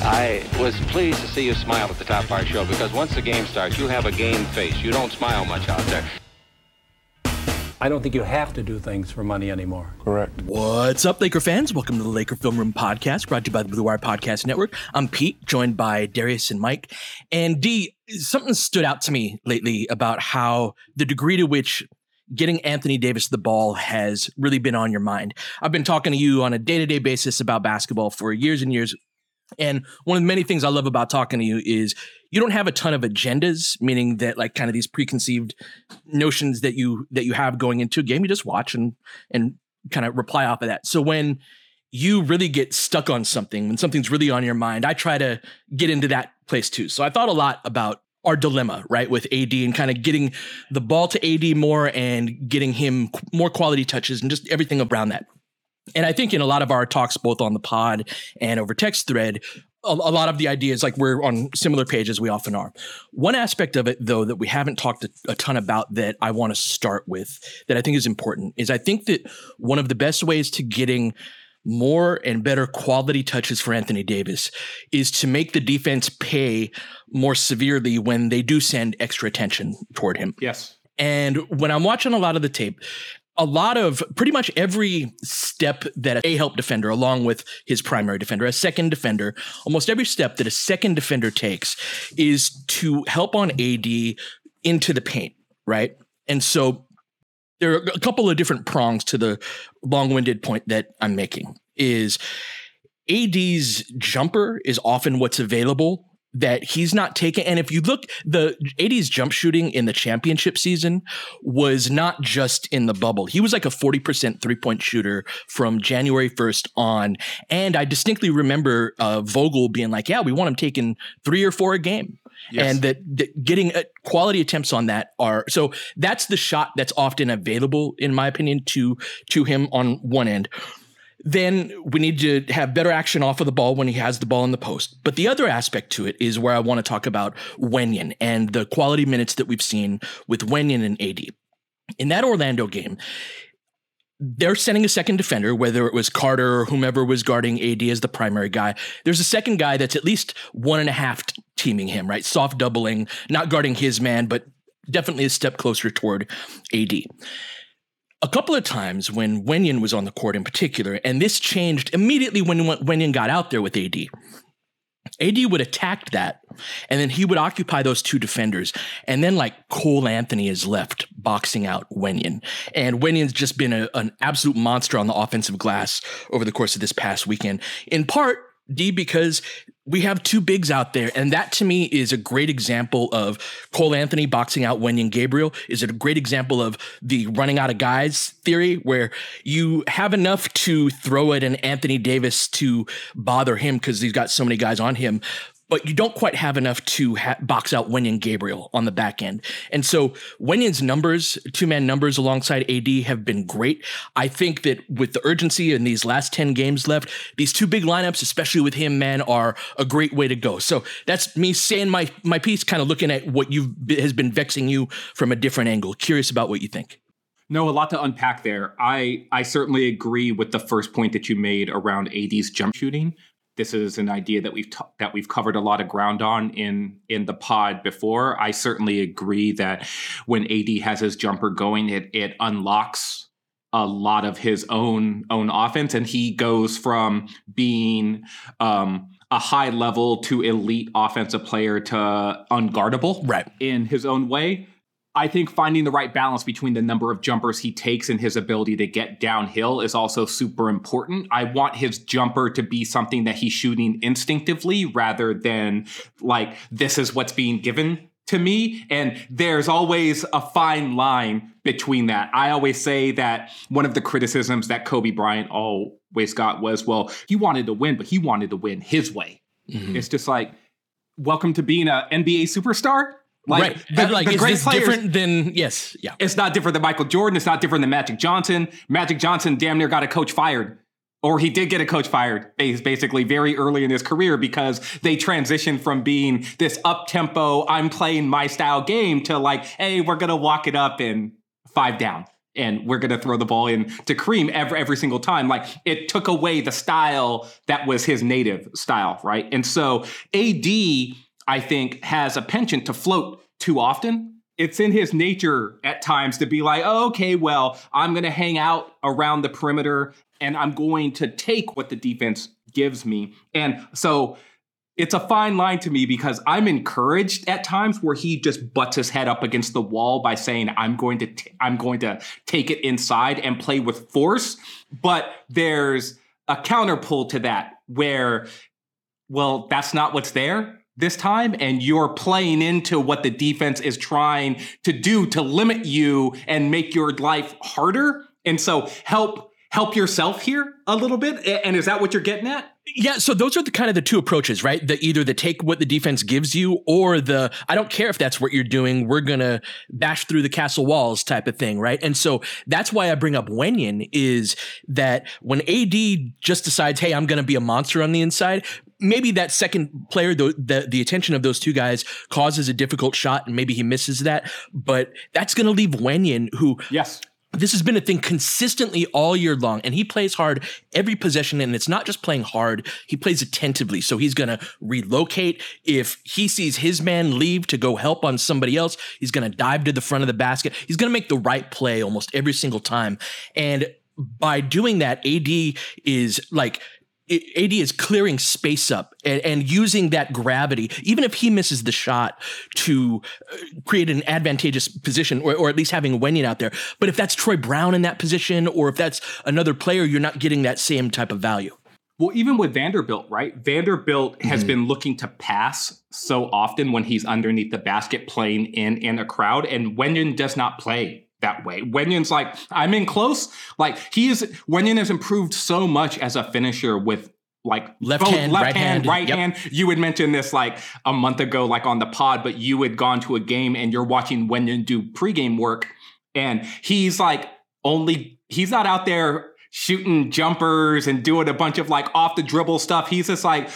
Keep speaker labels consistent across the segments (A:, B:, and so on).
A: I was pleased to see you smile at the top of our show because once the game starts, you have a game face. You don't smile much out there.
B: I don't think you have to do things for money anymore.
C: Correct.
D: What's up, Laker fans? Welcome to the Laker Film Room Podcast, brought to you by the Blue Wire Podcast Network. I'm Pete, joined by Darius and Mike. And D, something stood out to me lately about how the degree to which getting Anthony Davis the ball has really been on your mind. I've been talking to you on a day to day basis about basketball for years and years. And one of the many things I love about talking to you is you don't have a ton of agendas, meaning that like kind of these preconceived notions that you that you have going into a game. You just watch and and kind of reply off of that. So when you really get stuck on something, when something's really on your mind, I try to get into that place too. So I thought a lot about our dilemma, right, with AD and kind of getting the ball to AD more and getting him more quality touches and just everything around that. And I think in a lot of our talks, both on the pod and over text thread, a, a, lot of the ideas, like we're on similar pages, we often are. One aspect of it, though, that we haven't talked a, a ton about that I want to start with that I think is important is I think that one of the best ways to getting more and better quality touches for Anthony Davis is to make the defense pay more severely when they do send extra attention toward him.
B: Yes.
D: And when I'm watching a lot of the tape, a lot of pretty much every step that a help defender, along with his primary defender, a second defender, almost every step that a second defender takes is to help on AD into the paint, right? And so there are a couple of different prongs to the long-winded point that I'm making is AD's jumper is often what's available that he's not taking. And if you look, the AD's jump shooting in the championship season was not just in the bubble. He was like a 40% three point shooter from January 1st on. And I distinctly remember uh, Vogel being like, yeah, we want him taking three or four a game. Yes. And that, that getting uh, quality attempts on that are so that's the shot that's often available, in my opinion, to to him on one end then we need to have better action off of the ball when he has the ball in the post. But the other aspect to it is where I want to talk about Wenyen and the quality minutes that we've seen with Wenyen and AD. In that Orlando game, they're sending a second defender, whether it was Carter or whomever was guarding AD as the primary guy. There's a second guy that's at least one and a half teaming him, right? Soft doubling, not guarding his man, but definitely a step closer toward AD a couple of times when Wenyen was on the court in particular, and this changed immediately when Wenyen got out there with AD. AD would attack that, and then he would occupy those two defenders. And then, like, Cole Anthony is left boxing out Wenyen. And Wenyen's just been a, an absolute monster on the offensive glass over the course of this past weekend, in part D, because we have two bigs out there. And that to me is a great example of Cole Anthony boxing out Wenyen Gabriel. Is it a great example of the running out of guys theory where you have enough to throw at an Anthony Davis to bother him because he's got so many guys on him, but you don't quite have enough to ha- box out Wenyen Gabriel on the back end. And so Wenyen's numbers, two man numbers alongside AD have been great. I think that with the urgency in these last 10 games left, these two big lineups, especially with him, man, are a great way to go. So that's me saying my, my piece, kind of looking at what you've has been vexing you from a different angle. Curious about what you think.
C: No, a lot to unpack there. I I certainly agree with the first point that you made around AD's jump shooting. This is an idea that we've t- that we've covered a lot of ground on in in the pod before. I certainly agree that when AD has his jumper going, it it unlocks a lot of his own own offense, and he goes from being um, a high level to elite offensive player to unguardable,
D: right,
C: in his own way. I think finding the right balance between the number of jumpers he takes and his ability to get downhill is also super important. I want his jumper to be something that he's shooting instinctively rather than like this is what's being given to me. And there's always a fine line between that. I always say that one of the criticisms that Kobe Bryant always got was, well, he wanted to win, but he wanted to win his way. Mm-hmm. It's just like, welcome to being an NBA superstar.
D: Like, right. The, like, the is this players, different than, yes, yeah.
C: It's not different than Michael Jordan. It's not different than Magic Johnson. Magic Johnson damn near got a coach fired. Or he did get a coach fired basically very early in his career because they transitioned from being this up tempo, I'm playing my style game to like, hey, we're going to walk it up in five down and we're going to throw the ball in to Kareem every, every single time. Like it took away the style that was his native style, right? And so AD I think, has a penchant to float too often. It's in his nature at times to be like, oh, okay, well, I'm going to hang out around the perimeter and I'm going to take what the defense gives me. And so it's a fine line to me because I'm encouraged at times where he just butts his head up against the wall by saying I'm going to t- I'm going to take it inside and play with force, but there's a counterpull to that where well that's not what's there this time and you're playing into what the defense is trying to do to limit you and make your life harder. And so help help yourself here a little bit. And is that what you're getting at?
D: Yeah, so those are the kind of the two approaches, right? The either the take what the defense gives you or the I don't care if that's what you're doing, we're going to bash through the castle walls type of thing, right? And so that's why I bring up Wenyen is that when AD just decides, "Hey, I'm going to be a monster on the inside," maybe that second player, the, the, the attention of those two guys causes a difficult shot, and maybe he misses that. But that's going to leave Wenyen, who
C: yes.
D: This has been a thing consistently all year long, and he plays hard every possession. And it's not just playing hard; he plays attentively. So he's going to relocate if he sees his man leave to go help on somebody else. He's going to dive to the front of the basket. He's going to make the right play almost every single time. And by doing that, AD is like AD is clearing space up and, and, using that gravity, even if he misses the shot, to uh, create an advantageous position, or, or at least having Wenyen out there. But if that's Troy Brown in that position, or if that's another player, you're not getting that same type of value.
C: Well, even with Vanderbilt, right? Vanderbilt has mm-hmm. been looking to pass so often when he's underneath the basket playing in in a crowd, and Wenyen does not play that way. Wenyen's like, I'm in close. Like he is Wenyen has improved so much as a finisher with like
D: left hand,
C: left
D: right
C: hand,
D: hand,
C: right
D: yep.
C: hand. You had mentioned this like a month ago, like on the pod, but you had gone to a game and you're watching Wenyen do pregame work, and he's like only he's not out there shooting jumpers and doing a bunch of like off the dribble stuff. He's just like,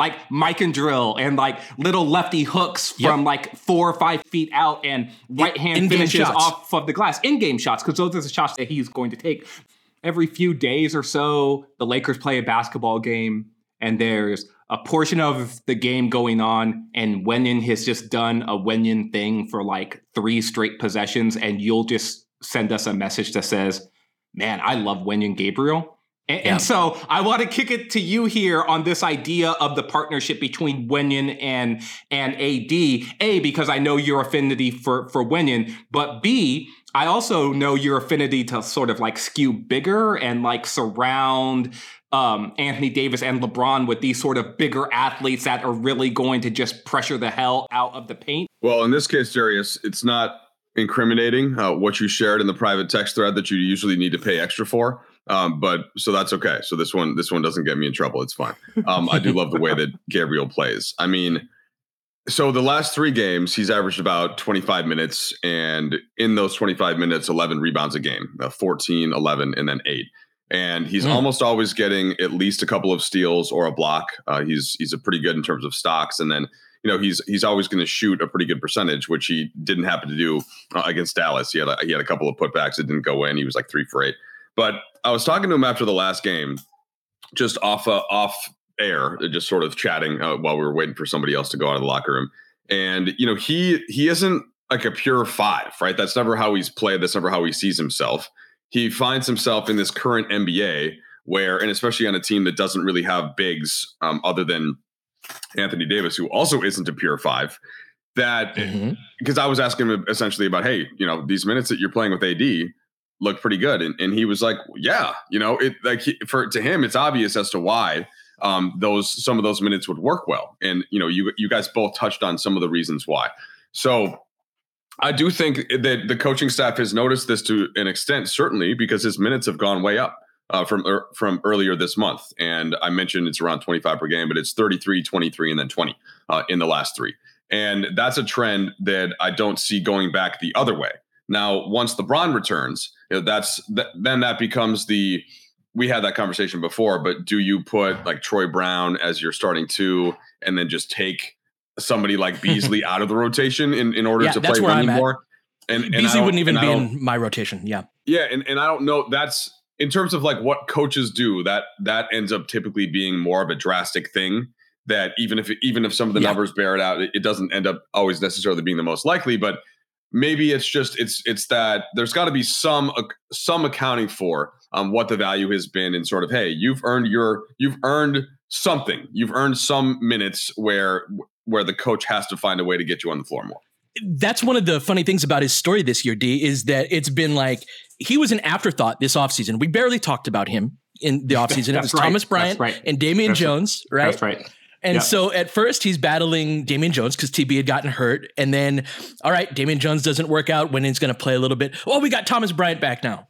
C: like Mikan drill and like little lefty hooks from yep. like four or five feet out and right hand in finishes shots. off of the glass. In game shots, because those are the shots that he's going to take. Every few days or so, the Lakers play a basketball game and there's a portion of the game going on, and Wenyen has just done a Wenyen thing for like three straight possessions, and you'll just send us a message that says, Man, I love Wenyen Gabriel and, yeah. and, so I want to kick it to you here on this idea of the partnership between Wenyen and and AD. A because I know your affinity for for Wenyen, but B I also know your affinity to sort of like skew bigger and like surround um, Anthony Davis and LeBron with these sort of bigger athletes that are really going to just pressure the hell out of the paint.
E: Well, in this case, Darius, it's not incriminating uh, what you shared in the private text thread that you usually need to pay extra for. Um, but so that's okay. So this one, this one doesn't get me in trouble. It's fine. Um, I do love the way that Gabriel plays. I mean, so the last three games, he's averaged about 25 minutes, and in those 25 minutes, 11 rebounds a game, uh, 14, 11, and then eight. And he's mm. almost always getting at least a couple of steals or a block. Uh, he's he's a pretty good in terms of stocks, and then you know he's he's always going to shoot a pretty good percentage, which he didn't happen to do uh, against Dallas. He had a, he had a couple of putbacks that didn't go in. He was like three for eight. But I was talking to him after the last game, just off uh, off air, just sort of chatting uh, while we were waiting for somebody else to go out of the locker room. And you know he he isn't like a pure five, right? That's never how he's played. That's never how he sees himself. He finds himself in this current NBA where, and especially on a team that doesn't really have bigs um, other than Anthony Davis, who also isn't a pure five. That because mm-hmm. I was asking him essentially about, hey, you know, these minutes that you're playing with AD look pretty good, and, and he was like, yeah, you know, it like he, for to him, it's obvious as to why um, those some of those minutes would work well, and you know, you you guys both touched on some of the reasons why. So I do think that the coaching staff has noticed this to an extent, certainly because his minutes have gone way up uh, from er, from earlier this month. And I mentioned it's around 25 per game, but it's 33, 23, and then 20 uh, in the last three. And that's a trend that I don't see going back the other way. Now, once LeBron returns, you know, that's th- then that becomes the we had that conversation before, but do you put like Troy Brown as your starting two and then just take somebody like Beasley out of the rotation in, in order yeah, to play more?
D: And, and Beasley wouldn't even be in my rotation. Yeah.
E: Yeah. And, and I don't know. That's in terms of like what coaches do, that that ends up typically being more of a drastic thing. That even if even if some of the yeah. numbers bear it out, it, it doesn't end up always necessarily being the most likely. But maybe it's just it's it's that there's got to be some some accounting for um, what the value has been and sort of hey you've earned your you've earned something you've earned some minutes where where the coach has to find a way to get you on the floor more
D: that's one of the funny things about his story this year, D, is that it's been like he was an afterthought this offseason. We barely talked about him in the offseason. it was right. Thomas Bryant right. and Damian
C: That's
D: Jones,
C: right?
D: right?
C: That's right.
D: And yep. so at first he's battling Damian Jones because TB had gotten hurt. And then, all right, Damian Jones doesn't work out. Wenyen's going to play a little bit. Oh, we got Thomas Bryant back now.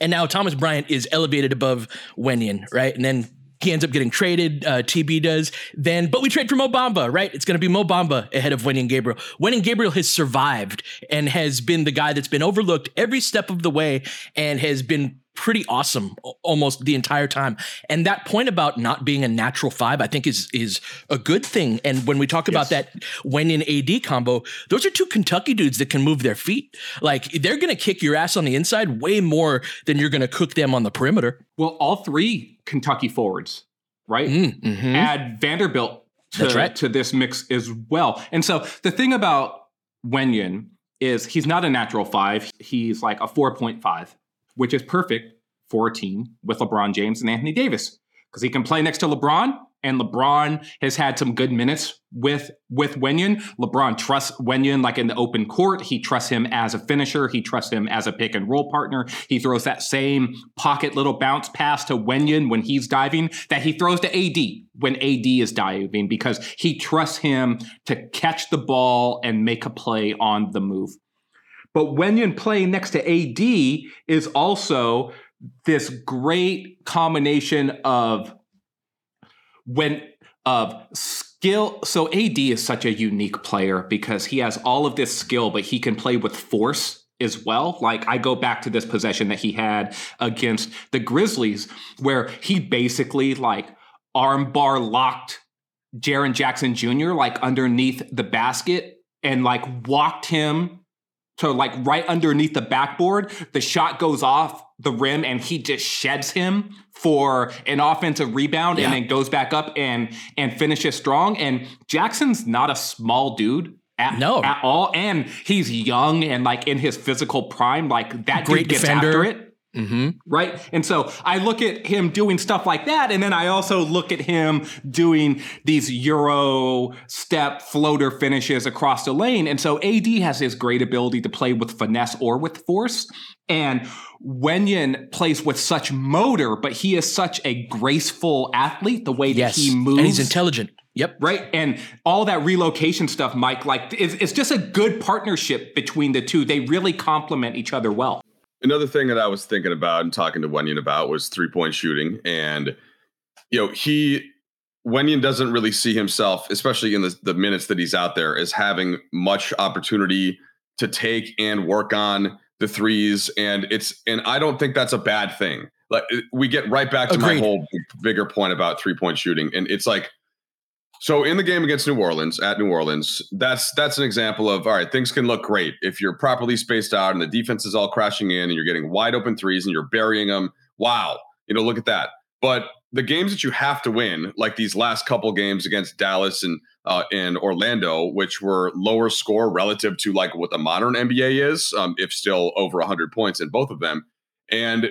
D: And now Thomas Bryant is elevated above Wenyen, right? And then he ends up getting traded. Uh, TB does then, but we trade for Mo Bamba, right? It's going to be Mo Bamba ahead of Wenyen Gabriel. Wenyen Gabriel has survived and has been the guy that's been overlooked every step of the way and has been pretty awesome almost the entire time. And that point about not being a natural five, I think is is a good thing. And when we talk about yes. that Wenyen AD combo, those are two Kentucky dudes that can move their feet. Like they're gonna kick your ass on the inside way more than you're gonna cook them on the perimeter.
C: Well, all three Kentucky forwards, right?
D: Mm, mm-hmm.
C: Add Vanderbilt to, right. to this mix as well. And so the thing about Wenyen is he's not a natural five. He's like a 4.5 which is perfect for a team with LeBron James and Anthony Davis because he can play next to LeBron. And LeBron has had some good minutes with with Wenyen. LeBron trusts Wenyen like in the open court. He trusts him as a finisher. He trusts him as a pick and roll partner. He throws that same pocket little bounce pass to Wenyen when he's diving that he throws to AD when AD is diving because he trusts him to catch the ball and make a play on the move. But Wenyen playing next to AD is also this great combination of when of skill. So AD is such a unique player because he has all of this skill, but he can play with force as well. Like I go back to this possession that he had against the Grizzlies, where he basically like armbar locked Jaren Jackson Jr. like underneath the basket and like walked him to like right underneath the backboard. The shot goes off the rim and he just sheds him for an offensive rebound yeah. and then goes back up and and finishes strong. And Jackson's not a small dude. At,
D: no.
C: at all, and he's young and like in his physical prime. Like that Great dude gets defender. after it.
D: Mm-hmm.
C: Right. And so I look at him doing stuff like that. And then I also look at him doing these Euro step floater finishes across the lane. And so AD has his great ability to play with finesse or with force. And Wenyen plays with such motor, but he is such a graceful athlete, the way
D: yes.
C: that he moves.
D: And he's intelligent. Yep.
C: Right. And all that relocation stuff, Mike, like it's, it's just a good partnership between the two. They really complement each other well
E: another thing that I was thinking about and talking to Wenyen about was three point shooting. And, you know, he, Wenyen doesn't really see himself, especially in the, the minutes that he's out there, as having much opportunity to take and work on the threes. And it's, and I don't think that's a bad thing. Like we get right back to Agreed. my whole bigger point about three point shooting. And it's like, So in the game against New Orleans at New Orleans, that's that's an example of all right, things can look great if you're properly spaced out and the defense is all crashing in and you're getting wide open threes and you're burying them. Wow, you know, look at that. But the games that you have to win, like these last couple games against Dallas and uh, in Orlando, which were lower score relative to like what the modern NBA is, um, if still over 100 points in both of them. And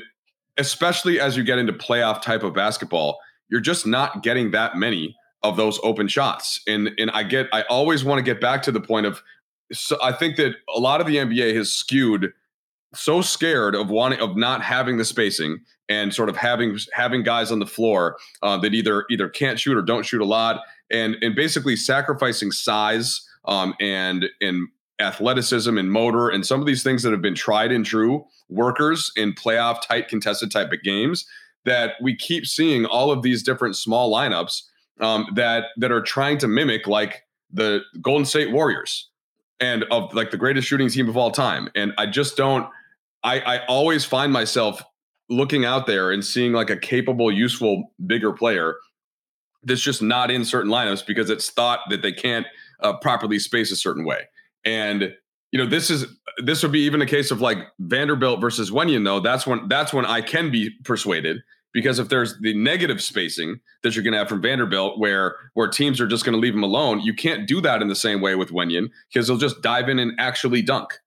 E: especially as you get into playoff type of basketball, you're just not getting that many of those open shots. And and I get I always want to get back to the point of so I think that a lot of the NBA has skewed so scared of wanting of not having the spacing and sort of having having guys on the floor uh, that either either can't shoot or don't shoot a lot and and basically sacrificing size um, and and athleticism and motor and some of these things that have been tried and true workers in playoff tight contested type of games that we keep seeing all of these different small lineups um, that that are trying to mimic like the Golden State Warriors and of like the greatest shooting team of all time and I just don't I, I always find myself looking out there and seeing like a capable, useful, bigger player that's just not in certain lineups because it's thought that they can't uh, properly space a certain way. And you know, this is this would be even a case of like Vanderbilt versus Wenyen, though. That's when that's when I can be persuaded because if there's the negative spacing that you're going to have from Vanderbilt, where where teams are just going to leave him alone, you can't do that in the same way with Wenyen because he'll just dive in and actually dunk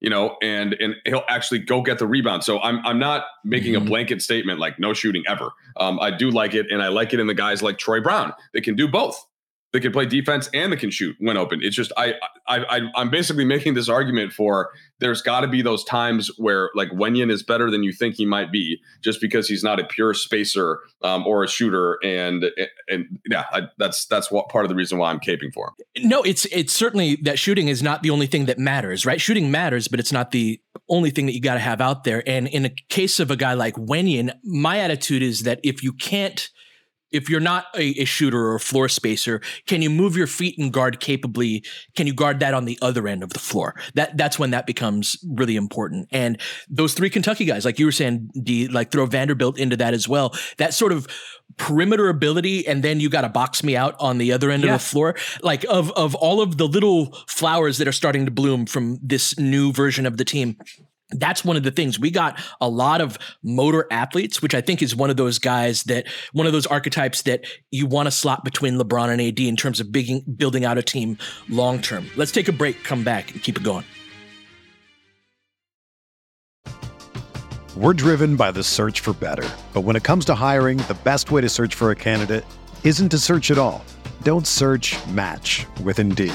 E: you know, and and he'll actually go get the rebound. So I'm I'm not making mm-hmm. a blanket statement like no shooting ever. Um, I do like it, and I like it in the guys like Troy Brown. They can do both. They can play defense and they can shoot when open. It's just I I, I I'm basically making this argument for there's got to be those times where like Wenyen is better than you think he might be, just because he's not a pure spacer um, or a shooter. And and yeah, I, that's that's what part of the reason why I'm caping for
D: him. No, it's it's certainly that shooting is not the only thing that matters, right? Shooting matters, but it's not the only thing that you got to have out there. And in a case of a guy like Wenyen, my attitude is that if you can't if you're not a, a, shooter or a floor spacer, can you move your feet and guard capably? Can you guard that on the other end of the floor? That that's when that becomes really important. And those three Kentucky guys, like you were saying, D, like throw Vanderbilt into that as well. That sort of perimeter ability, and then you got to box me out on the other end yeah. of the floor. Like of of all of the little flowers that are starting to bloom from this new version of the team that's one of the things. We got a lot of motor athletes which i think is one of those guys that one of those archetypes that you want to slot between lebron and ad in terms of bigging, building out a team long term. Let's take a break come back and keep it going.
F: We're driven by the search for better. But when it comes to hiring the best way to search for a candidate isn't to search at all. Don't search match with indeed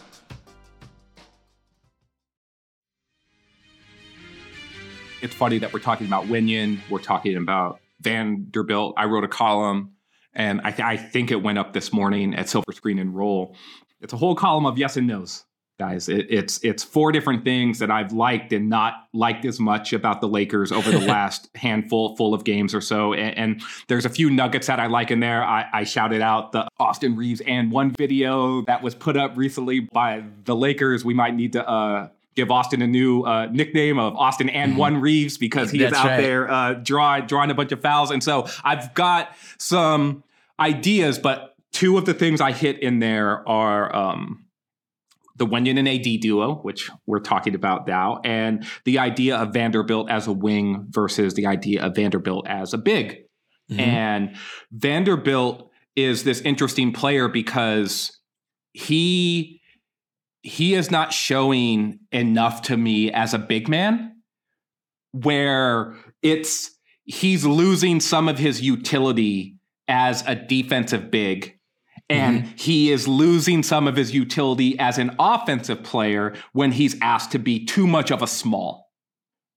C: It's funny that we're talking about Wenyen, we're talking about Vanderbilt. I wrote a column, and I, th- I think it went up this morning at Silver Screen and Roll. It's a whole column of yes and nos, guys. It, it's it's four different things that I've liked and not liked as much about the Lakers over the last handful full of games or so. And, and, there's a few nuggets that I like in there. I, I shouted out the Austin Reaves and one video that was put up recently by the Lakers. We might need to. Uh, give Austin a new uh, nickname of Austin and mm-hmm. One Reaves because he That's is out right. there uh, drawing drawing a bunch of fouls. And so I've got some ideas, but two of the things I hit in there are um, the Wenyen and AD duo, which we're talking about now, and the idea of Vanderbilt as a wing versus the idea of Vanderbilt as a big. Mm-hmm. And Vanderbilt is this interesting player because he he is not showing enough to me as a big man where it's he's losing some of his utility as a defensive big. And mm-hmm. he is losing some of his utility as an offensive player when he's asked to be too much of a small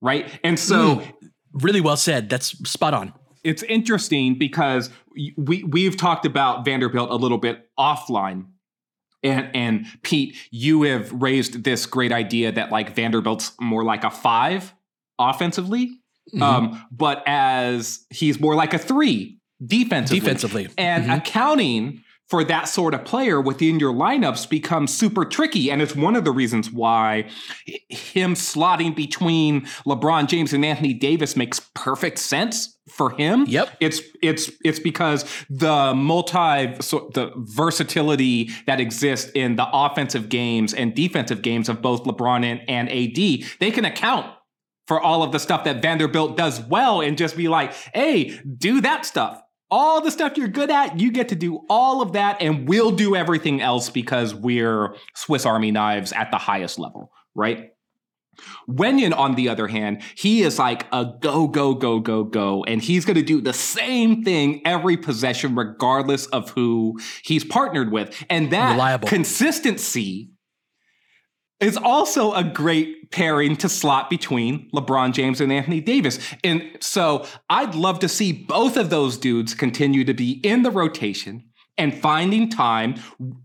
C: right? And so mm,
D: really well said. That's spot on.
C: It's interesting because we we've talked about Vanderbilt a little bit offline and and Pete, you have raised this great idea that like Vanderbilt's more like a five offensively, mm-hmm. um, but as he's more like a three defensively.
D: Defensively,
C: and mm-hmm. accounting for that sort of player within your lineups becomes super tricky. And it's one of the reasons why him slotting between LeBron James and Anthony Davis makes perfect sense for him.
D: Yep.
C: It's it's it's because the multi so the versatility that exists in the offensive games and defensive games of both LeBron and, and AD, they can account for all of the stuff that Vanderbilt does well and just be like, hey, do that stuff all the stuff you're good at, you get to do all of that, and we'll do everything else because we're Swiss Army knives at the highest level, right? Wenyen, on the other hand, he is like a go, go, go, go, go. And he's going to do the same thing every possession, regardless of who he's partnered with. And that Reliable. consistency is also a great pairing to slot between LeBron James and Anthony Davis. And so I'd love to see both of those dudes continue to be in the rotation and finding time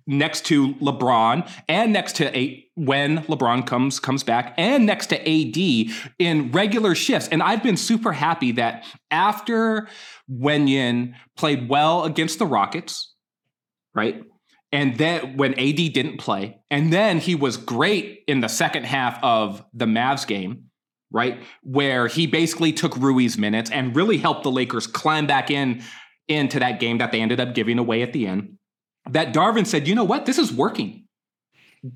C: next to LeBron and next to AD when LeBron comes comes back and next to AD in regular shifts. And I've been super happy that after Wenyen played well against the Rockets, right? And then when AD didn't play, and then he was great in the second half of the Mavs game, right? Where he basically took Rui's minutes and really helped the Lakers climb back in into that game that they ended up giving away at the end. That Darvin said, you know what, this is working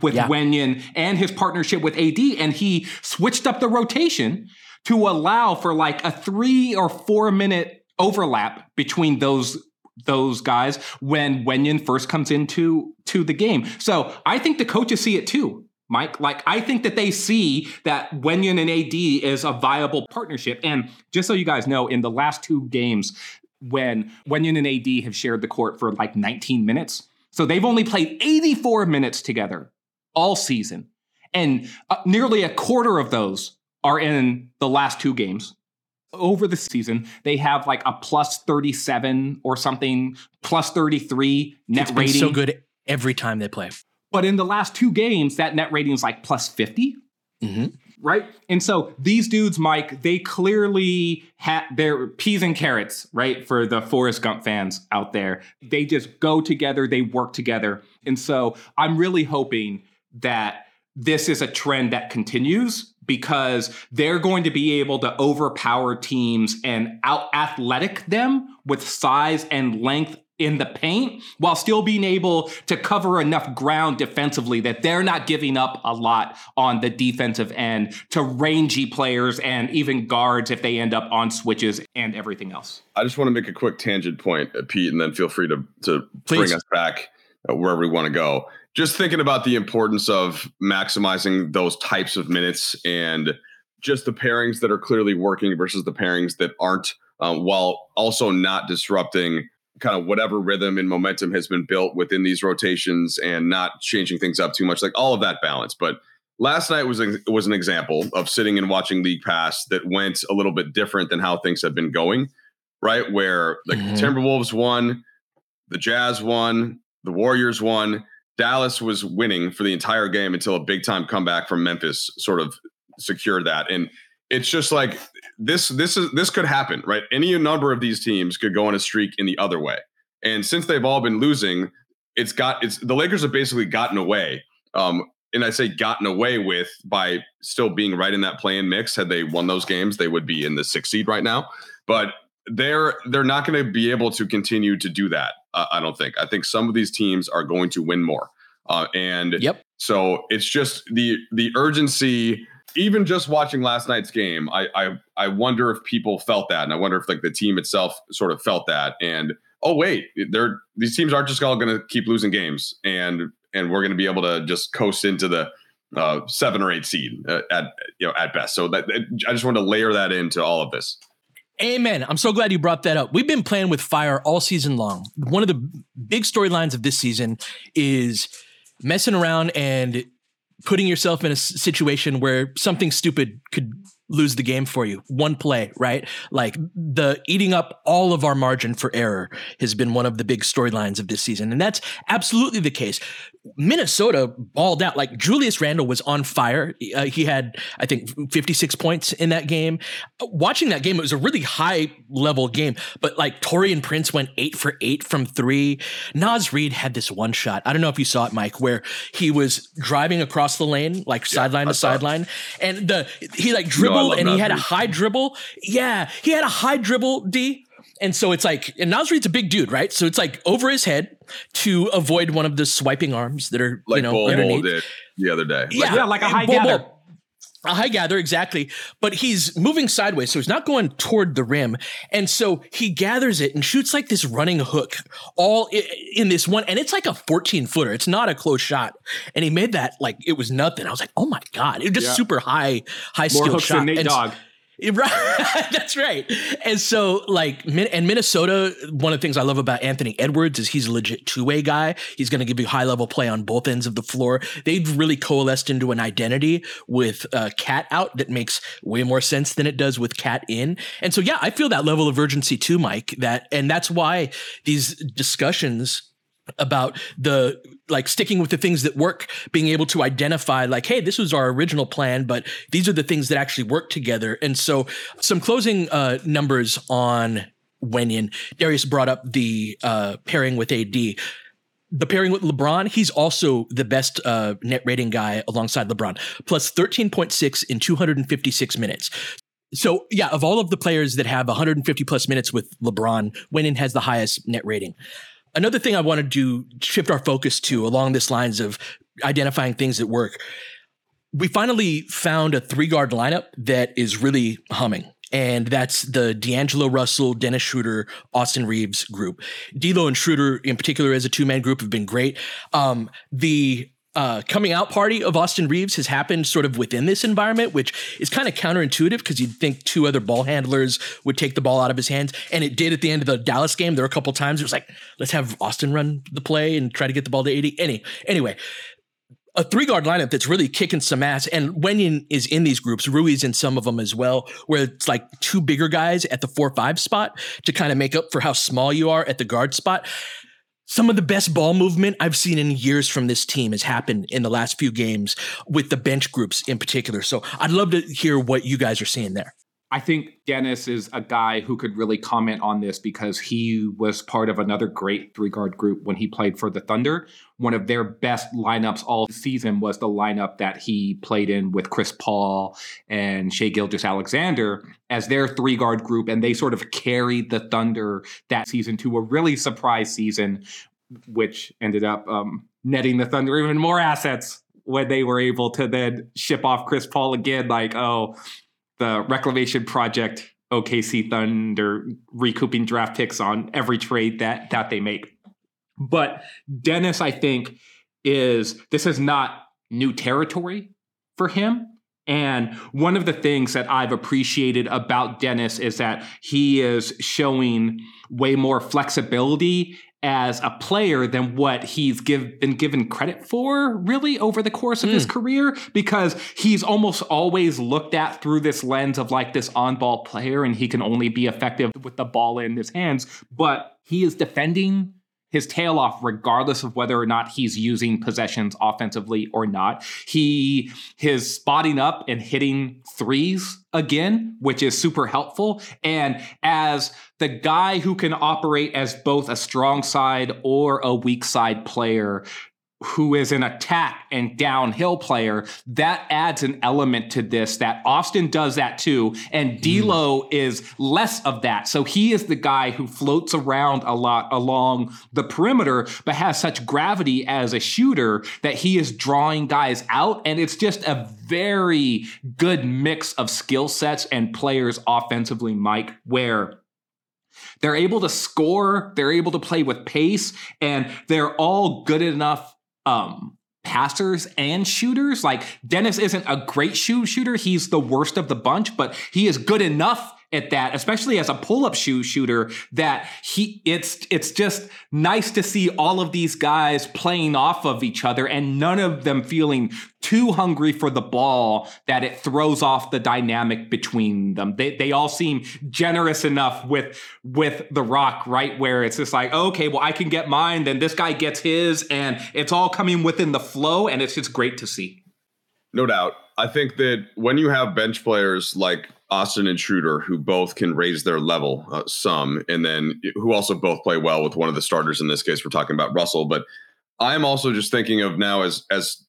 C: with yeah. Wenyen and his partnership with AD, and he switched up the rotation to allow for like a three or four minute overlap between those those guys when Wenyen first comes into to the game. So I think the coaches see it too. Mike, like I think that they see that Wenyen and AD is a viable partnership. And just so you guys know, in the last two games, when Wenyen and AD have shared the court for like 19 minutes, so they've only played 84 minutes together all season, and uh, nearly a quarter of those are in the last two games over the season, they have like a plus 37 or something, plus 33 net
D: it's
C: rating.
D: so good every time they play.
C: But in the last two games, that net rating is like plus 50. Mm-hmm. Right. And so these dudes, Mike, they clearly had their peas and carrots, right? For the Forrest Gump fans out there. They just go together, they work together. And so I'm really hoping that this is a trend that continues because they're going to be able to overpower teams and out athletic them with size and length in the paint while still being able to cover enough ground defensively that they're not giving up a lot on the defensive end to rangy players and even guards if they end up on switches and everything else.
E: I just want to make a quick tangent point, uh, Pete, and then feel free to, to bring us back uh, wherever we want to go just thinking about the importance of maximizing those types of minutes and just the pairings that are clearly working versus the pairings that aren't, um, while also not disrupting kind of whatever rhythm and momentum has been built within these rotations and not changing things up too much, like all of that balance. But last night was a, was an example of sitting and watching League Pass that went a little bit different than how things have been going, right? Where the mm-hmm. Timberwolves won, the Jazz won, the Warriors won Dallas was winning for the entire game until a big time comeback from Memphis sort of secured that. And it's just like this this is this could happen, right? Any number of these teams could go on a streak in the other way. And since they've all been losing, it's got it's the Lakers have basically gotten away. Um, and I say gotten away with by still being right in that play-in mix. Had they won those games, they would be in the sixth seed right now. But they're they're not going to be able to continue to do that. Uh, I don't think. I think some of these teams are going to win more, uh, and
D: yep.
E: So it's just the the urgency. Even just watching last night's game, I I I wonder if people felt that, and I wonder if like the team itself sort of felt that. And oh wait, they're these teams aren't just all going to keep losing games, and and we're going to be able to just coast into the uh, seven or eight seed uh, at you know at best. So that I just wanted to layer that into all of this.
D: Amen. I'm so glad you brought that up. We've been playing with fire all season long. One of the big storylines of this season is messing around and putting yourself in a situation where something stupid could lose the game for you. One play, right? Like the eating up all of our margin for error has been one of the big storylines of this season. And that's absolutely the case. Minnesota balled out. Like Julius Randle was on fire. Uh, he had, I think, 56 points in that game. Watching that game, it was a really high level game, but like Taurean Prince went eight for eight from three. Naz Reid had this one shot. I don't know if you saw it, Mike, where he was driving across the lane, like sideline to sideline, and the he like dribbled no, Oh, and he had a high dribble. Yeah, he had a high dribble, D. And so it's like, and Naz Reid's a big dude, right? So it's like over his head to avoid one of the swiping arms that are, like you know, Bol underneath.
E: did the other day.
C: Yeah, like, yeah, like a high Bol, gather. Bol,
D: high gather, exactly. But he's moving sideways, so he's not going toward the rim. And so he gathers it and shoots like this running hook all in this one. And it's like a 14 footer. It's not a close shot. And he made that like it was nothing. I was like, oh my God. It was just yeah. super high, high skill shot.
C: Nate
D: and,
C: Dogg.
D: Right. That's right. And so, like, and Minnesota, one of the things I love about Anthony Edwards is he's a legit two way guy. He's going to give you high level play on both ends of the floor. They've really coalesced into an identity with uh, KAT out that makes way more sense than it does with KAT in. And so, yeah, I feel that level of urgency too, Mike. That, and that's why these discussions about the like sticking with the things that work, being able to identify like, hey, this was our original plan, but these are the things that actually work together. And so, some closing uh, numbers on Wenyen. Darius brought up the uh, pairing with AD. The pairing with LeBron, he's also the best uh, net rating guy alongside LeBron, plus 13.6 in 256 minutes. So, yeah, of all of the players that have 150 plus minutes with LeBron, Wenyen has the highest net rating. Another thing I wanted to shift our focus to along this lines of identifying things that work. We finally found a three guard lineup that is really humming. And that's the D'Angelo Russell, Dennis Schröder, Austin Reaves group. D'Lo and Schröder, in particular, as a two man group, have been great. Um, the uh, coming out party of Austin Reaves has happened sort of within this environment, which is kind of counterintuitive because you'd think two other ball handlers would take the ball out of his hands. And it did at the end of the Dallas game. There were a couple times it was like, let's have Austin run the play and try to get the ball to AD. Any, anyway, a three guard lineup that's really kicking some ass. And Wenyen is in these groups, Rui's in some of them as well, where it's like two bigger guys at the four five spot to kind of make up for how small you are at the guard spot some of the best ball movement I've seen in years from this team has happened in the last few games with the bench groups in particular. So I'd love to hear what you guys are seeing there.
C: I think Dennis is a guy who could really comment on this because he was part of another great three guard group when he played for the Thunder. One of their best lineups all season was the lineup that he played in with Chris Paul and Shai Gilgeous-Alexander as their three guard group. And they sort of carried the Thunder that season to a really surprise season, which ended up um, netting the Thunder even more assets when they were able to then ship off Chris Paul again. Like, oh, the reclamation project OKC Thunder recouping draft picks on every trade that that they make. But Dennis, I think, is this is not new territory for him. And one of the things that I've appreciated about Dennis is that he is showing way more flexibility as a player than what he's give, been given credit for really over the course of mm. his hmm. career because he's almost always looked at through this lens of like this on-ball player and he can only be effective with the ball in his hands but he is defending his tail off regardless of whether or not he's using possessions offensively or not. He his spotting up and hitting threes again, which is super helpful. And as the guy who can operate as both a strong side or a weak side player, who is an attack and downhill player, that adds an element to this that Austin does that too. And D'Lo mm. is less of that. So he is the guy who floats around a lot along the perimeter, but has such gravity as a shooter that he is drawing guys out. And it's just a very good mix of skill sets and players offensively, Mike, where they're able to score, they're able to play with pace, and they're all good enough um passers and shooters. Like Dennis isn't a great shooter. He's the worst of the bunch, but he is good enough at that, especially as a pull-up shoe shooter, that he it's it's just nice to see all of these guys playing off of each other and none of them feeling too hungry for the ball that it throws off the dynamic between them. They they all seem generous enough with with the rock, right? Where it's just like, okay, well, I can get mine, then this guy gets his, and it's all coming within the flow, and it's just great to see.
E: No doubt. I think that when you have bench players like Austin and Schröder, who both can raise their level uh, some, and then who also both play well with one of the starters. In this case, we're talking about Russell. But I'm also just thinking of now as as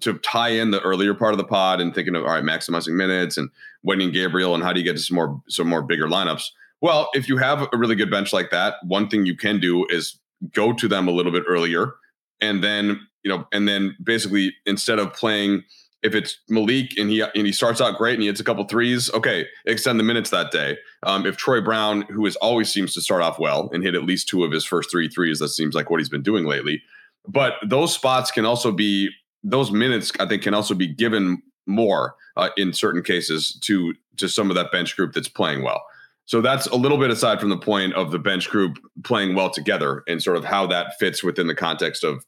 E: to tie in the earlier part of the pod and thinking of all right, maximizing minutes and Wenyen Gabriel and how do you get to some more some more bigger lineups. Well, if you have a really good bench like that, one thing you can do is go to them a little bit earlier, and then you know, and then basically instead of playing if it's Malik and he and he starts out great and he hits a couple threes, okay, extend the minutes that day. Um, if Troy Brown, who is always seems to start off well and hit at least two of his first three threes, that seems like what he's been doing lately. But those spots can also be those minutes. I think can also be given more uh, in certain cases to to some of that bench group that's playing well. So that's a little bit aside from the point of the bench group playing well together and sort of how that fits within the context of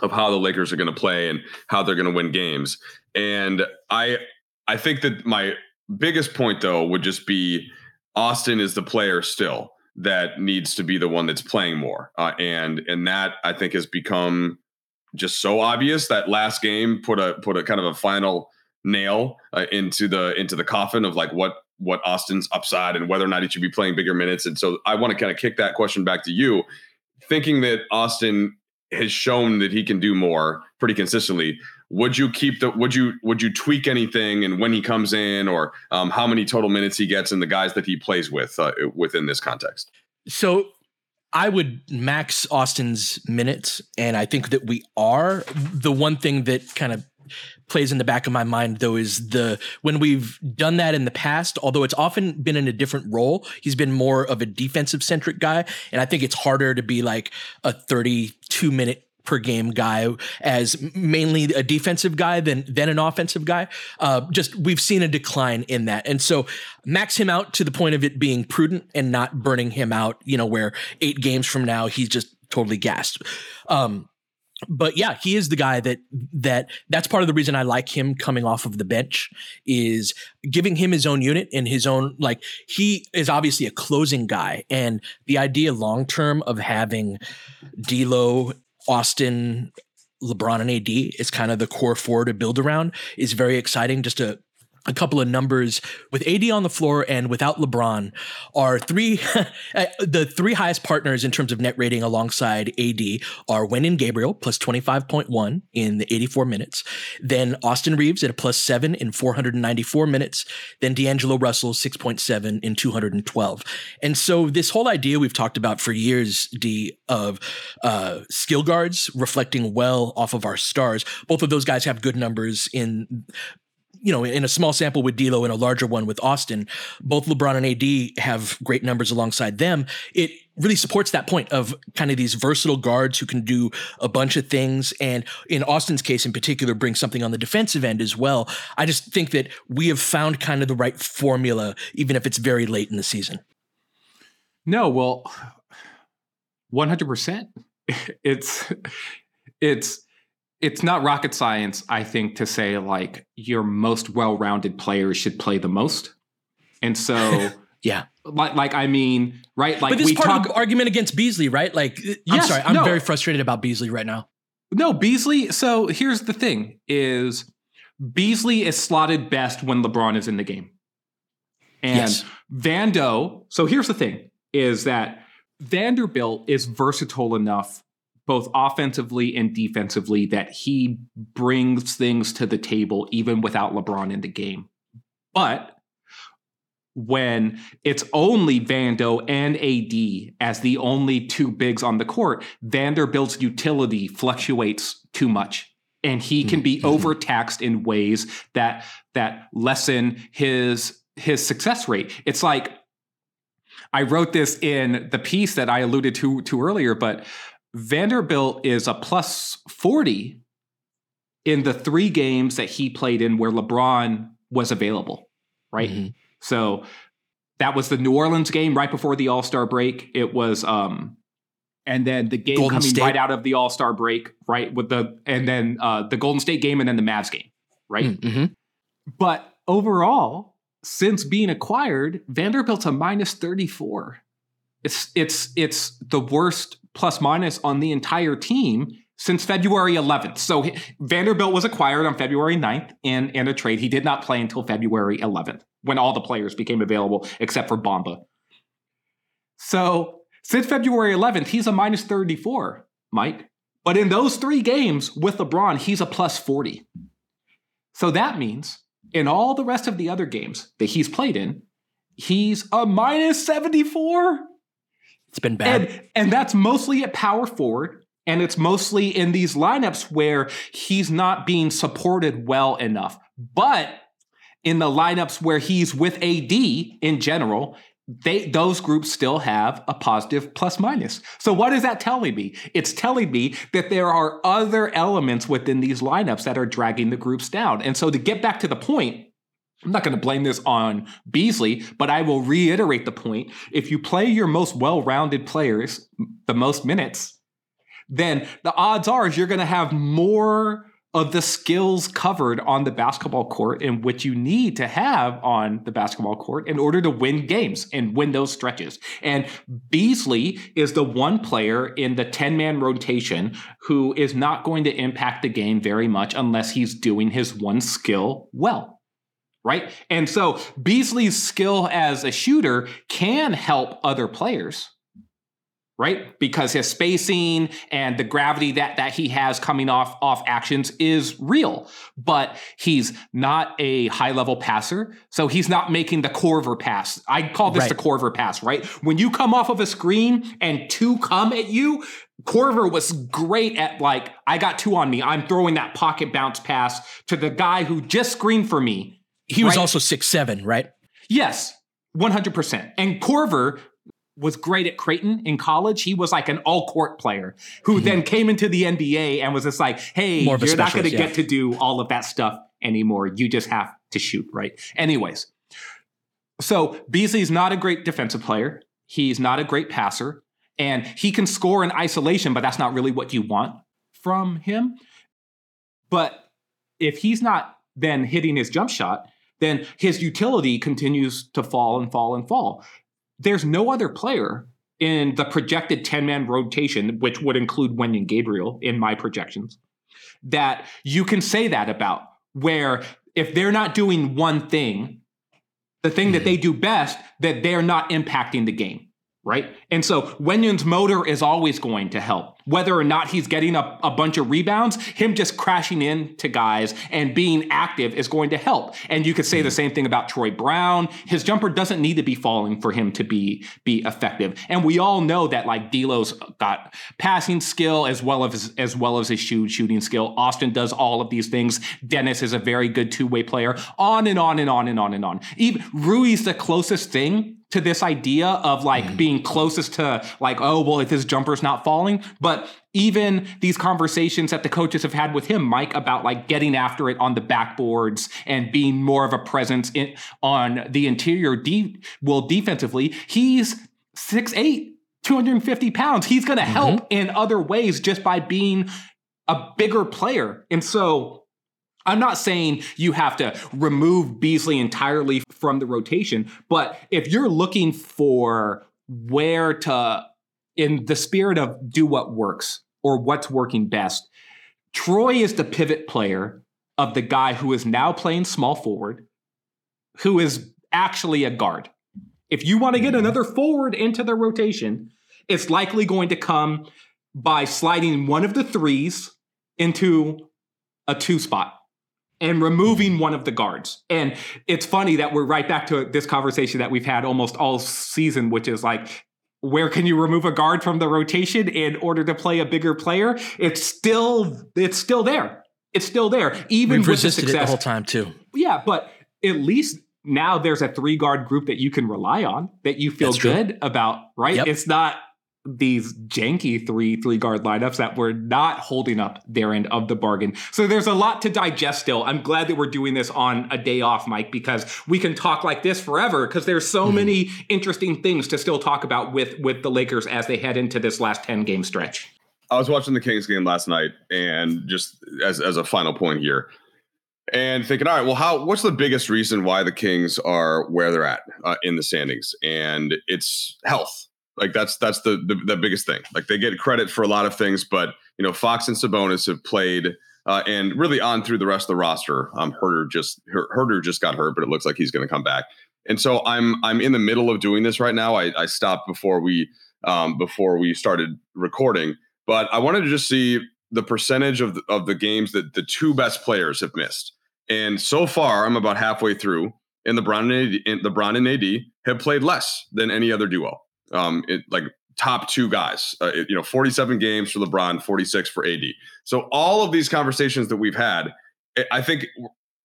E: of how the Lakers are going to play and how they're going to win games. And I I think that my biggest point though would just be Austin is the player still that needs to be the one that's playing more. Uh, and and that I think has become just so obvious that last game put a put a kind of a final nail uh, into the into the coffin of like what what Austin's upside and whether or not he should be playing bigger minutes. And so I want to kind of kick that question back to you, thinking that Austin has shown that he can do more pretty consistently. Would you keep the? Would you would you tweak anything and when he comes in, or um, how many total minutes he gets and the guys that he plays with uh, within this context?
D: So I would max Austin's minutes, and I think that we are. The one thing that kind of plays in the back of my mind though is the when we've done that in the past although it's often been in a different role he's been more of a defensive centric guy and i think it's harder to be like a 32 minute per game guy as mainly a defensive guy than than an offensive guy. Uh, just we've seen a decline in that, and so max him out to the point of it being prudent and not burning him out. You know, where eight games from now he's just totally gassed. Um, but yeah, he is the guy that that that's part of the reason I like him coming off of the bench is giving him his own unit and his own like he is obviously a closing guy. And the idea long term of having D'Lo, Austin, LeBron and AD is kind of the core four to build around is very exciting just to a couple of numbers with AD on the floor and without LeBron are three uh, the three highest partners in terms of net rating alongside AD are Wenyen Gabriel plus 25.1 in the 84 minutes, then Austin Reaves at a plus 7 in 494 minutes, then D'Angelo Russell 6.7 in 212. And so this whole idea we've talked about for years D of uh, skill guards reflecting well off of our stars, both of those guys have good numbers in you know, in a small sample with D'Lo and a larger one with Austin, both LeBron and AD have great numbers alongside them. It really supports that point of kind of these versatile guards who can do a bunch of things. And in Austin's case in particular, bring something on the defensive end as well. I just think that we have found kind of the right formula, even if it's very late in the season.
C: No, well, 100%. It's, it's, it's not rocket science, I think, to say like your most well-rounded players should play the most. And so
D: yeah.
C: Like, like I mean, right? Like
D: but this
C: we
D: part
C: talk
D: of the argument against Beasley, right? Like, uh,
C: I'm
D: sorry, I'm
C: no.
D: very frustrated about Beasley right now.
C: No, Beasley. So here's the thing: is Beasley is slotted best when LeBron is in the game, and
D: Yes.
C: Vando. So here's the thing: is that Vanderbilt is versatile enough, both offensively and defensively, that he brings things to the table even without LeBron in the game. But when it's only Vando and AD as the only two bigs on the court, Vanderbilt's utility fluctuates too much. And he can be mm-hmm. overtaxed in ways that that lessen his his success rate. It's like I wrote this in the piece that I alluded to to earlier, but Vanderbilt is a plus 40 in the three games that he played in where LeBron was available, right? Mm-hmm. So that was the New Orleans game right before the All Star break. It was, um, and then the game Golden coming State. right out of the All Star break, right? With the, and then uh, the Golden State game and then the Mavs game, right? Mm, mm-hmm. But overall, since being acquired, Vanderbilt's a minus 34. It's, it's, it's the worst plus minus on the entire team since February 11th. So Vanderbilt was acquired on February 9th in, in a trade. He did not play until February 11th when all the players became available except for Bamba. So since February 11th, he's a minus 34, Mike. But in those three games with LeBron, he's a plus 40. So that means in all the rest of the other games that he's played in, he's a minus 74.
D: It's been bad.
C: And, and that's mostly at power forward and it's mostly in these lineups where he's not being supported well enough. But in the lineups where he's with AD in general, they those groups still have a positive plus minus. So what is that telling me? It's telling me that there are other elements within these lineups that are dragging the groups down. And so to get back to the point, I'm not going to blame this on Beasley, but I will reiterate the point. If you play your most well-rounded players the most minutes, then the odds are you're going to have more of the skills covered on the basketball court and what you need to have on the basketball court in order to win games and win those stretches. And Beasley is the one player in the 10 man rotation who is not going to impact the game very much unless he's doing his one skill well. Right. And so Beasley's skill as a shooter can help other players right? Because his spacing and the gravity that that he has coming off off actions is real, but he's not a high level passer, so he's not making the Korver pass. I call this right. the Korver pass, right? When you come off of a screen and two come at you, Korver was great at like I got two on me. I'm throwing that pocket bounce pass to the guy who just screened for me.
D: He was also six seven, right?
C: Yes, 100%. And Korver was great at Creighton in college. He was like an all court player who mm-hmm. then came into the NBA and was just like, hey, you're not going to yeah. get to do all of that stuff anymore. You just have to shoot, right? Anyways, so Beasley's not a great defensive player. He's not a great passer. And he can score in isolation, but that's not really what you want from him. But if he's not then hitting his jump shot, then his utility continues to fall and fall and fall there's no other player in the projected 10 man rotation, which would include Wenyen Gabriel in my projections, that you can say that about, where if they're not doing one thing, the thing mm-hmm. that they do best, that they're not impacting the game right? And so Wenyen's motor is always going to help. Whether or not he's getting a, a bunch of rebounds, him just crashing into guys and being active is going to help. And you could say the mm-hmm. same thing about Troy Brown. His jumper doesn't need to be falling for him to be be effective. And we all know that like D'Lo's got passing skill as well as as well as his shoot shooting skill. Austin does all of these things. Dennis is a very good two way player. On and on and on and on and on. Even Rui's the closest thing to this idea of like mm. being closest to like oh well if his jumper's not falling but even these conversations that the coaches have had with him mike about like getting after it on the backboards and being more of a presence in, on the interior de- well defensively he's 6'8 250 pounds he's going to mm-hmm. help in other ways just by being a bigger player and so I'm not saying you have to remove Beasley entirely from the rotation, but if you're looking for where to, in the spirit of do what works or what's working best, Troy is the pivot player of the guy who is now playing small forward, who is actually a guard. If you want to get another forward into the rotation, it's likely going to come by sliding one of the threes into a two spot and removing one of the guards. And it's funny that we're right back to this conversation that we've had almost all season, which is like, where can you remove a guard from the rotation in order to play a bigger player? It's still it's still there. It's still there. Even
D: We've
C: with
D: the
C: success.
D: the whole time too.
C: Yeah, but at least now there's a three guard group that you can rely on that you feel That's good true. about, right? Yep. It's not these janky three three guard lineups that were not holding up their end of the bargain. So there's a lot to digest still. I'm glad that we're doing this on a day off, Mike, because we can talk like this forever because there's so mm. many interesting things to still talk about with with the Lakers as they head into this last 10 game stretch.
E: I was watching the Kings game last night and just as as a final point here and thinking, all right, well, how? What's the biggest reason why the Kings are where they're at uh, in the standings? And it's health. Like that's that's the, the, the biggest thing. Like they get credit for a lot of things, but you know Fox and Sabonis have played uh, and really on through the rest of the roster. Um, Huerter just Huerter just got hurt, but it looks like he's going to come back. And so I'm I'm in the middle of doing this right now. I, I stopped before we um, before we started recording, but I wanted to just see the percentage of the, of the games that the two best players have missed. And so far, I'm about halfway through, and the Brown and AD, and LeBron and AD have played less than any other duo um, it, like top two guys. Uh, it, you know, 47 games for LeBron, 46 for AD. So all of these conversations that we've had, I think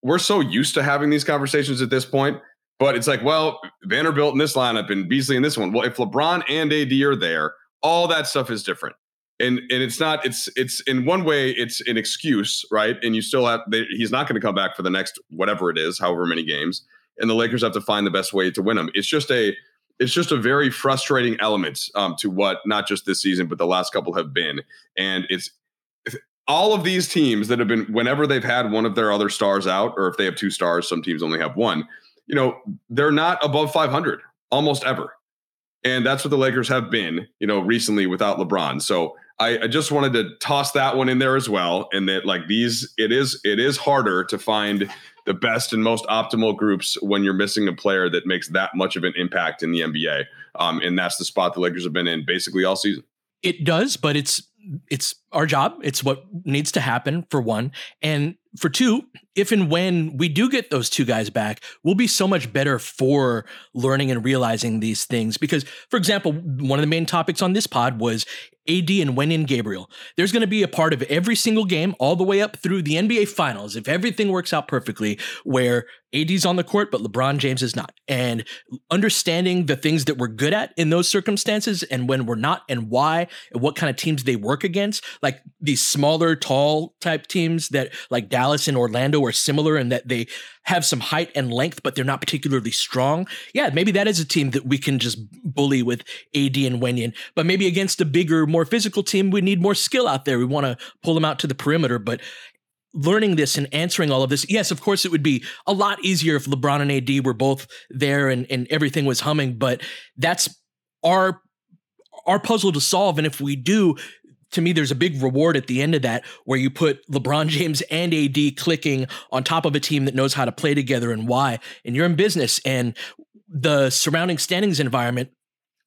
E: we're so used to having these conversations at this point. But it's like, well, Vanderbilt in this lineup and Beasley in this one. Well, if LeBron and AD are there, all that stuff is different. And and it's not it's it's in one way it's an excuse, right? And you still have they, he's not going to come back for the next whatever it is, however many games. And the Lakers have to find the best way to win them. It's just a it's just a very frustrating element um, to what not just this season but the last couple have been. And it's all of these teams that have been whenever they've had one of their other stars out or if they have two stars some teams only have one you know they're not above 500 almost ever. And that's what the lakers have been you know recently without lebron. So I, I just wanted to toss that one in there as well and that like these it is it is harder to find the best and most optimal groups when you're missing a player that makes that much of an impact in the NBA. Um, and that's the spot the Lakers have been in basically all season.
D: It does, but it's it's our job. It's what needs to happen for one. And for two, if and when we do get those two guys back, we'll be so much better for learning and realizing these things. Because, for example, one of the main topics on this pod was AD and Wenyen Gabriel. There's going to be a part of every single game, all the way up through the NBA Finals, if everything works out perfectly, where AD's on the court, but LeBron James is not. And understanding the things that we're good at in those circumstances and when we're not and why and what kind of teams they work against, like these smaller, tall type teams that like Dallas and Orlando are similar in that they have some height and length, but they're not particularly strong. Yeah, maybe that is a team that we can just bully with AD and Wenyen. But maybe against a bigger, more physical team, we need more skill out there. We want to pull them out to the perimeter. But learning this and answering all of this, yes, of course, it would be a lot easier if LeBron and AD were both there and, and everything was humming. But that's our our puzzle to solve. And if we do, to me, there's a big reward at the end of that where you put LeBron James and AD clicking on top of a team that knows how to play together and why. And you're in business, and the surrounding standings environment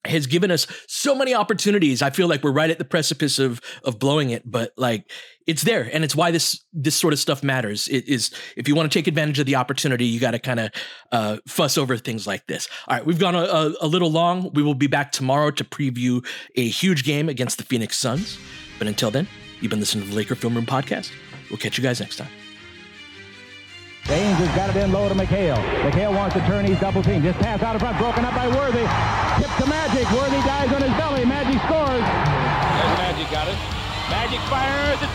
D: has given us so many opportunities. I feel like we're right at the precipice of of blowing it, but like it's there, and it's why this this sort of stuff matters. It is if you want to take advantage of the opportunity, you got to kind of uh, fuss over things like this. All right, we've gone a, a, a little long. We will be back tomorrow to preview a huge game against the Phoenix Suns. But until then, you've been listening to the Laker Film Room podcast. We'll catch you guys next time.
G: Baynes has got it in low to McHale. McHale wants to turn. He's double team. Just pass out in front. Broken up by Worthy. Tip to Magic. Worthy dies on his belly. Magic scores.
H: There's Magic got it. Magic fires. It's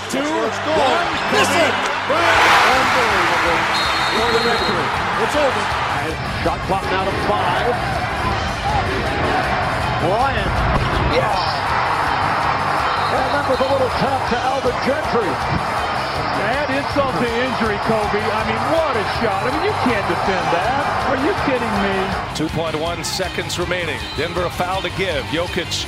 I: Two, one.
H: Miss it.
I: Unbelievable.
H: For the victory. It's over.
G: Shot clock now to five. Bryant. Yes. And that was a little tap to Alvin Gentry.
H: Add insult to injury, Kobe. I mean, what a shot. I mean, you can't defend that. Are you kidding me?
J: 2.1 seconds remaining. Denver a foul to give. Jokic